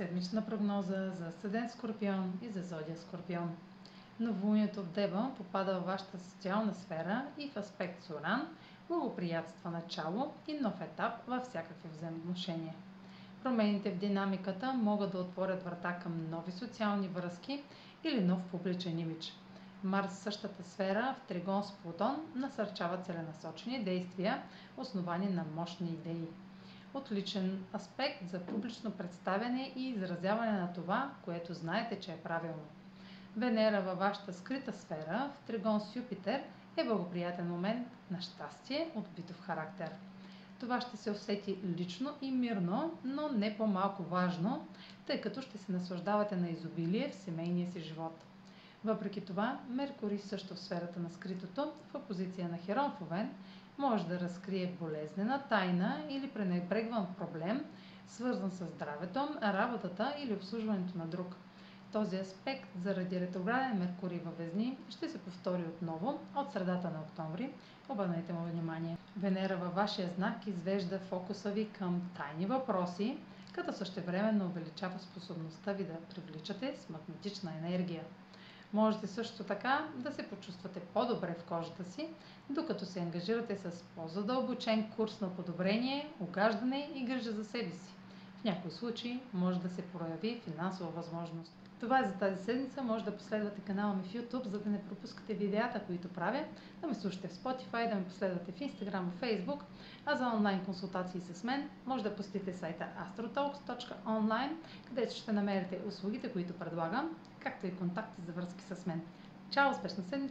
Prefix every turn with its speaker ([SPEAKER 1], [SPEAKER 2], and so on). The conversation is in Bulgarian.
[SPEAKER 1] седмична прогноза за Съден Скорпион и за Зодия Скорпион. Новолунието в Дева попада във вашата социална сфера и в аспект с Оран благоприятства начало и нов етап във всякакви взаимоотношения. Промените в динамиката могат да отворят врата към нови социални връзки или нов публичен имидж. Марс същата сфера в Тригон с Плутон насърчава целенасочени действия, основани на мощни идеи от личен аспект за публично представяне и изразяване на това, което знаете, че е правилно. Венера във вашата скрита сфера в Тригон с Юпитер е благоприятен момент на щастие от битов характер. Това ще се усети лично и мирно, но не по-малко важно, тъй като ще се наслаждавате на изобилие в семейния си живот. Въпреки това, Меркурий също в сферата на скритото, в опозиция на Херон в Овен, може да разкрие болезнена тайна или пренебрегван проблем, свързан с здравето, работата или обслужването на друг. Този аспект заради ретрограден Меркурий във Везни ще се повтори отново от средата на октомври. Обърнете му внимание. Венера във вашия знак извежда фокуса ви към тайни въпроси, като същевременно увеличава способността ви да привличате с магнетична енергия. Можете също така да се почувствате по-добре в кожата си, докато се ангажирате с по-задълбочен курс на подобрение, огаждане и грижа за себе си. В някои случаи може да се прояви финансова възможност. Това е за тази седмица. Може да последвате канала ми в YouTube, за да не пропускате видеята, които правя, да ме слушате в Spotify, да ме последвате в Instagram, в Facebook, а за онлайн консултации с мен може да посетите сайта astrotalks.online, където ще намерите услугите, които предлагам, както и контакти за връзки с мен. Чао! Успешна седмица!